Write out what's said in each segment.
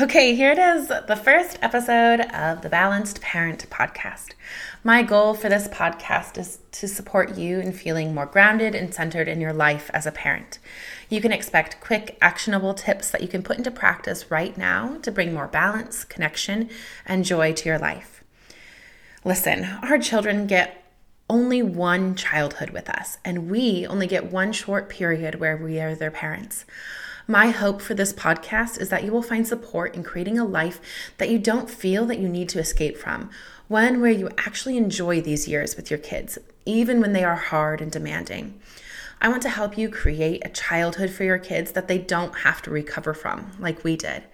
Okay, here it is, the first episode of the Balanced Parent Podcast. My goal for this podcast is to support you in feeling more grounded and centered in your life as a parent. You can expect quick, actionable tips that you can put into practice right now to bring more balance, connection, and joy to your life. Listen, our children get only one childhood with us, and we only get one short period where we are their parents. My hope for this podcast is that you will find support in creating a life that you don't feel that you need to escape from, one where you actually enjoy these years with your kids, even when they are hard and demanding. I want to help you create a childhood for your kids that they don't have to recover from, like we did.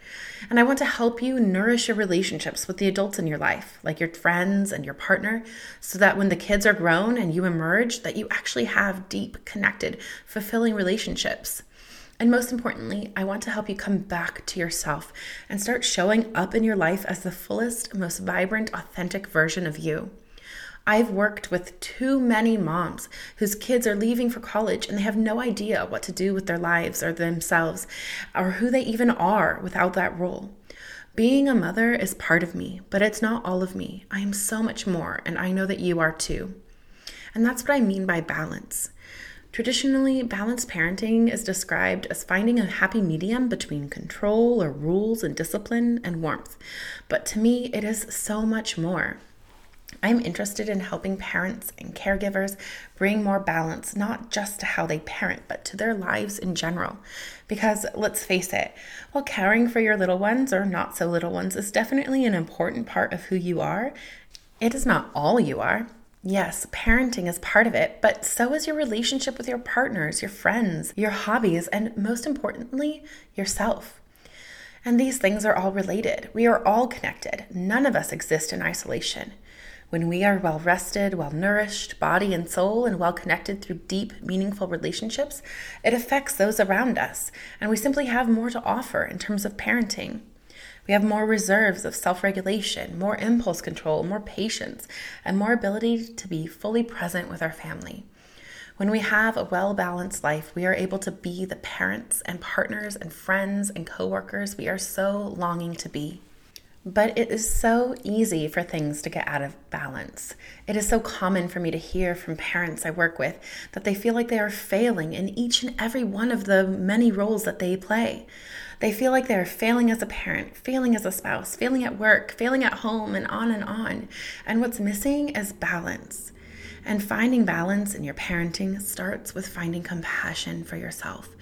And I want to help you nourish your relationships with the adults in your life, like your friends and your partner, so that when the kids are grown and you emerge, that you actually have deep, connected, fulfilling relationships. And most importantly, I want to help you come back to yourself and start showing up in your life as the fullest, most vibrant, authentic version of you. I've worked with too many moms whose kids are leaving for college and they have no idea what to do with their lives or themselves or who they even are without that role. Being a mother is part of me, but it's not all of me. I am so much more, and I know that you are too. And that's what I mean by balance. Traditionally, balanced parenting is described as finding a happy medium between control or rules and discipline and warmth. But to me, it is so much more. I'm interested in helping parents and caregivers bring more balance, not just to how they parent, but to their lives in general. Because let's face it, while caring for your little ones or not so little ones is definitely an important part of who you are, it is not all you are. Yes, parenting is part of it, but so is your relationship with your partners, your friends, your hobbies, and most importantly, yourself. And these things are all related. We are all connected. None of us exist in isolation. When we are well rested, well nourished, body and soul, and well connected through deep, meaningful relationships, it affects those around us, and we simply have more to offer in terms of parenting. We have more reserves of self regulation, more impulse control, more patience, and more ability to be fully present with our family. When we have a well balanced life, we are able to be the parents and partners and friends and coworkers we are so longing to be. But it is so easy for things to get out of balance. It is so common for me to hear from parents I work with that they feel like they are failing in each and every one of the many roles that they play. They feel like they're failing as a parent, failing as a spouse, failing at work, failing at home, and on and on. And what's missing is balance. And finding balance in your parenting starts with finding compassion for yourself,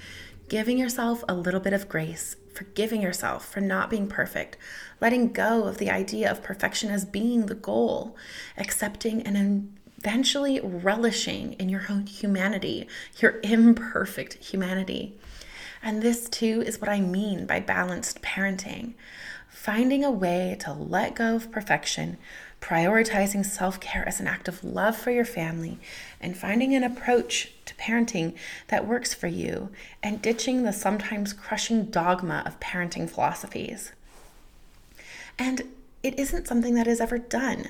giving yourself a little bit of grace, forgiving yourself for not being perfect, letting go of the idea of perfection as being the goal, accepting and eventually relishing in your own humanity, your imperfect humanity. And this too is what I mean by balanced parenting finding a way to let go of perfection, prioritizing self care as an act of love for your family, and finding an approach to parenting that works for you, and ditching the sometimes crushing dogma of parenting philosophies. And it isn't something that is ever done.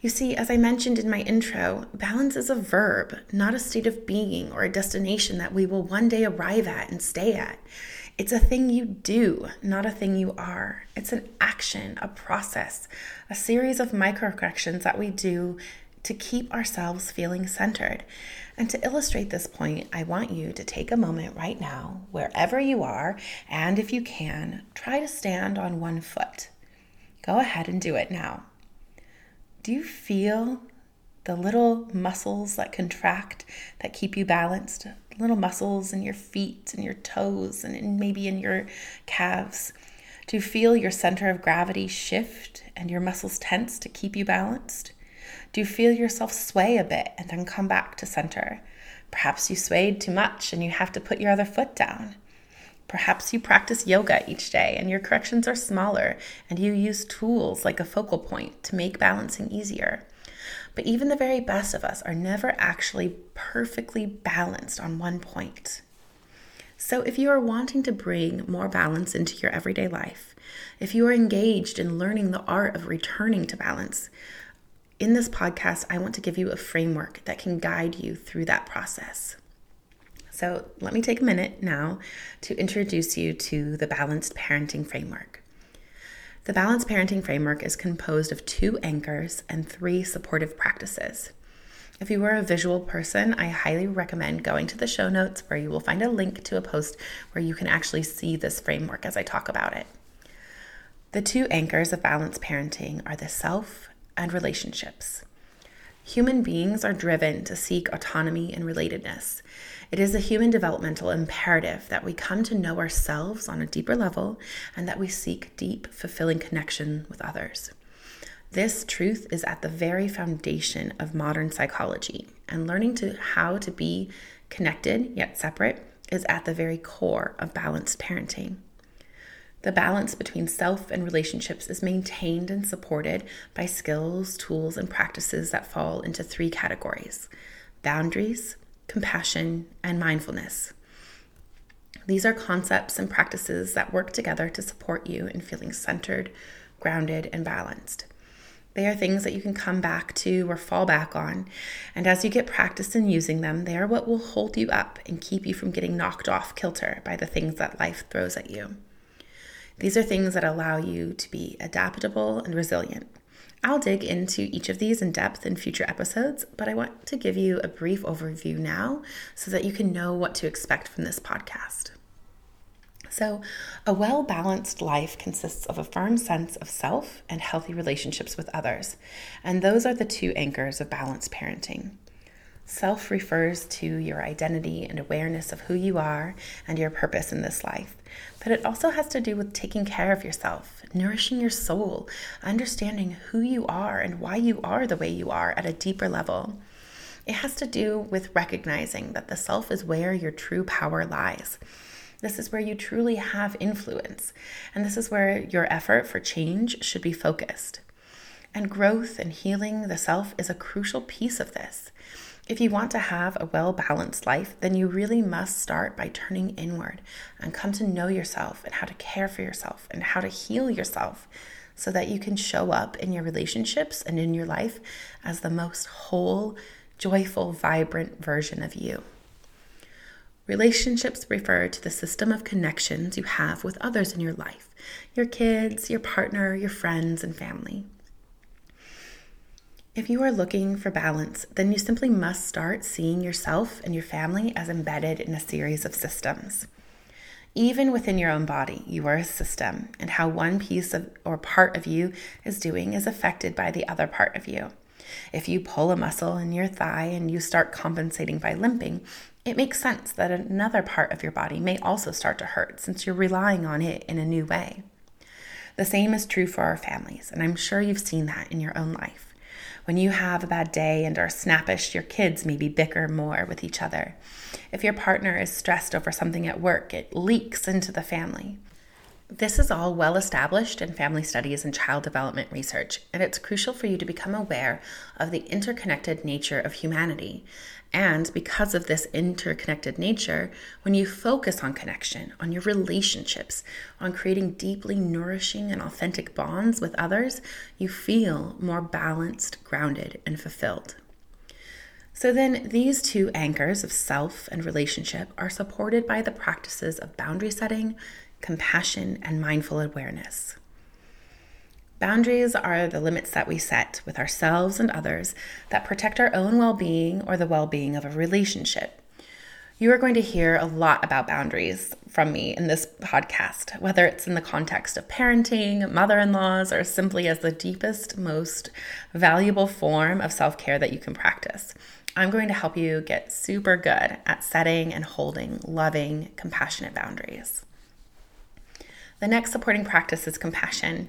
You see, as I mentioned in my intro, balance is a verb, not a state of being or a destination that we will one day arrive at and stay at. It's a thing you do, not a thing you are. It's an action, a process, a series of microcorrections that we do to keep ourselves feeling centered. And to illustrate this point, I want you to take a moment right now, wherever you are, and if you can, try to stand on one foot. Go ahead and do it now. Do you feel the little muscles that contract that keep you balanced? Little muscles in your feet and your toes and maybe in your calves. Do you feel your center of gravity shift and your muscles tense to keep you balanced? Do you feel yourself sway a bit and then come back to center? Perhaps you swayed too much and you have to put your other foot down. Perhaps you practice yoga each day and your corrections are smaller and you use tools like a focal point to make balancing easier. But even the very best of us are never actually perfectly balanced on one point. So, if you are wanting to bring more balance into your everyday life, if you are engaged in learning the art of returning to balance, in this podcast, I want to give you a framework that can guide you through that process. So, let me take a minute now to introduce you to the Balanced Parenting Framework. The Balanced Parenting Framework is composed of two anchors and three supportive practices. If you are a visual person, I highly recommend going to the show notes where you will find a link to a post where you can actually see this framework as I talk about it. The two anchors of balanced parenting are the self and relationships. Human beings are driven to seek autonomy and relatedness. It is a human developmental imperative that we come to know ourselves on a deeper level and that we seek deep, fulfilling connection with others. This truth is at the very foundation of modern psychology, and learning to how to be connected yet separate is at the very core of balanced parenting. The balance between self and relationships is maintained and supported by skills, tools, and practices that fall into three categories boundaries, compassion, and mindfulness. These are concepts and practices that work together to support you in feeling centered, grounded, and balanced. They are things that you can come back to or fall back on. And as you get practice in using them, they are what will hold you up and keep you from getting knocked off kilter by the things that life throws at you. These are things that allow you to be adaptable and resilient. I'll dig into each of these in depth in future episodes, but I want to give you a brief overview now so that you can know what to expect from this podcast. So, a well balanced life consists of a firm sense of self and healthy relationships with others, and those are the two anchors of balanced parenting. Self refers to your identity and awareness of who you are and your purpose in this life. But it also has to do with taking care of yourself, nourishing your soul, understanding who you are and why you are the way you are at a deeper level. It has to do with recognizing that the self is where your true power lies. This is where you truly have influence, and this is where your effort for change should be focused. And growth and healing the self is a crucial piece of this. If you want to have a well balanced life, then you really must start by turning inward and come to know yourself and how to care for yourself and how to heal yourself so that you can show up in your relationships and in your life as the most whole, joyful, vibrant version of you. Relationships refer to the system of connections you have with others in your life your kids, your partner, your friends, and family. If you are looking for balance, then you simply must start seeing yourself and your family as embedded in a series of systems. Even within your own body, you are a system, and how one piece of or part of you is doing is affected by the other part of you. If you pull a muscle in your thigh and you start compensating by limping, it makes sense that another part of your body may also start to hurt since you're relying on it in a new way. The same is true for our families, and I'm sure you've seen that in your own life. When you have a bad day and are snappish, your kids maybe bicker more with each other. If your partner is stressed over something at work, it leaks into the family. This is all well established in family studies and child development research, and it's crucial for you to become aware of the interconnected nature of humanity and because of this interconnected nature, when you focus on connection, on your relationships, on creating deeply nourishing and authentic bonds with others, you feel more balanced, grounded, and fulfilled. So then, these two anchors of self and relationship are supported by the practices of boundary setting, compassion, and mindful awareness. Boundaries are the limits that we set with ourselves and others that protect our own well being or the well being of a relationship. You are going to hear a lot about boundaries from me in this podcast, whether it's in the context of parenting, mother in laws, or simply as the deepest, most valuable form of self care that you can practice. I'm going to help you get super good at setting and holding loving, compassionate boundaries. The next supporting practice is compassion.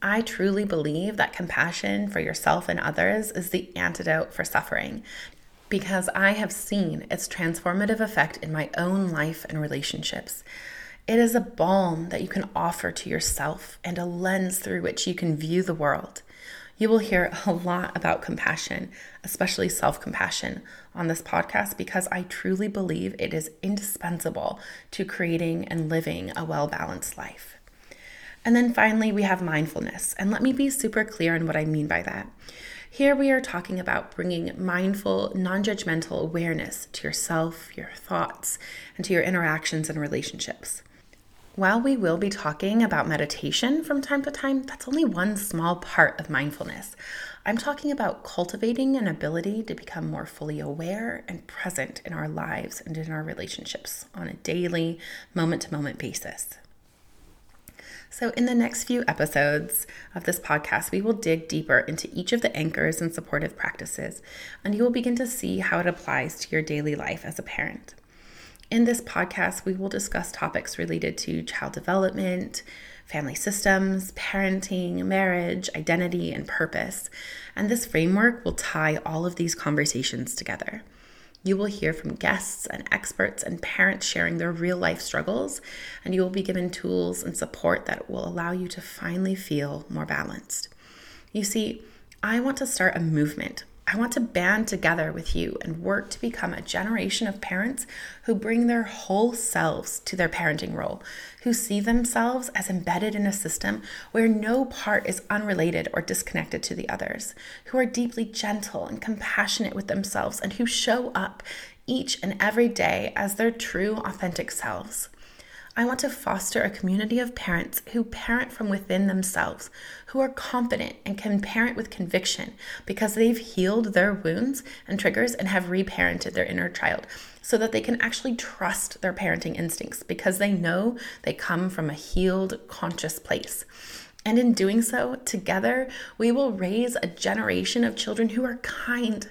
I truly believe that compassion for yourself and others is the antidote for suffering because I have seen its transformative effect in my own life and relationships. It is a balm that you can offer to yourself and a lens through which you can view the world. You will hear a lot about compassion, especially self compassion, on this podcast because I truly believe it is indispensable to creating and living a well balanced life. And then finally, we have mindfulness. And let me be super clear on what I mean by that. Here we are talking about bringing mindful, non judgmental awareness to yourself, your thoughts, and to your interactions and relationships. While we will be talking about meditation from time to time, that's only one small part of mindfulness. I'm talking about cultivating an ability to become more fully aware and present in our lives and in our relationships on a daily, moment to moment basis. So, in the next few episodes of this podcast, we will dig deeper into each of the anchors and supportive practices, and you will begin to see how it applies to your daily life as a parent. In this podcast, we will discuss topics related to child development, family systems, parenting, marriage, identity, and purpose. And this framework will tie all of these conversations together. You will hear from guests and experts and parents sharing their real life struggles, and you will be given tools and support that will allow you to finally feel more balanced. You see, I want to start a movement I want to band together with you and work to become a generation of parents who bring their whole selves to their parenting role, who see themselves as embedded in a system where no part is unrelated or disconnected to the others, who are deeply gentle and compassionate with themselves, and who show up each and every day as their true, authentic selves. I want to foster a community of parents who parent from within themselves, who are confident and can parent with conviction because they've healed their wounds and triggers and have reparented their inner child so that they can actually trust their parenting instincts because they know they come from a healed, conscious place. And in doing so, together, we will raise a generation of children who are kind,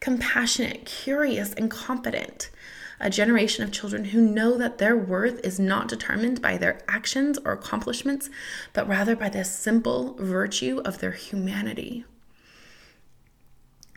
compassionate, curious, and competent a generation of children who know that their worth is not determined by their actions or accomplishments, but rather by the simple virtue of their humanity.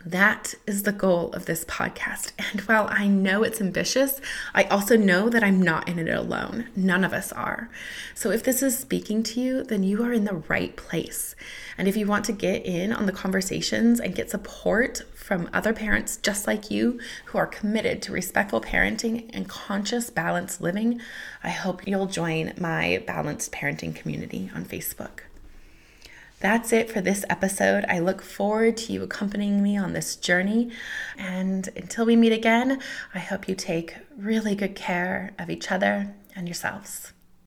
That is the goal of this podcast. And while I know it's ambitious, I also know that I'm not in it alone. None of us are. So if this is speaking to you, then you are in the right place. And if you want to get in on the conversations and get support from other parents just like you who are committed to respectful parenting and conscious, balanced living, I hope you'll join my balanced parenting community on Facebook. That's it for this episode. I look forward to you accompanying me on this journey. And until we meet again, I hope you take really good care of each other and yourselves.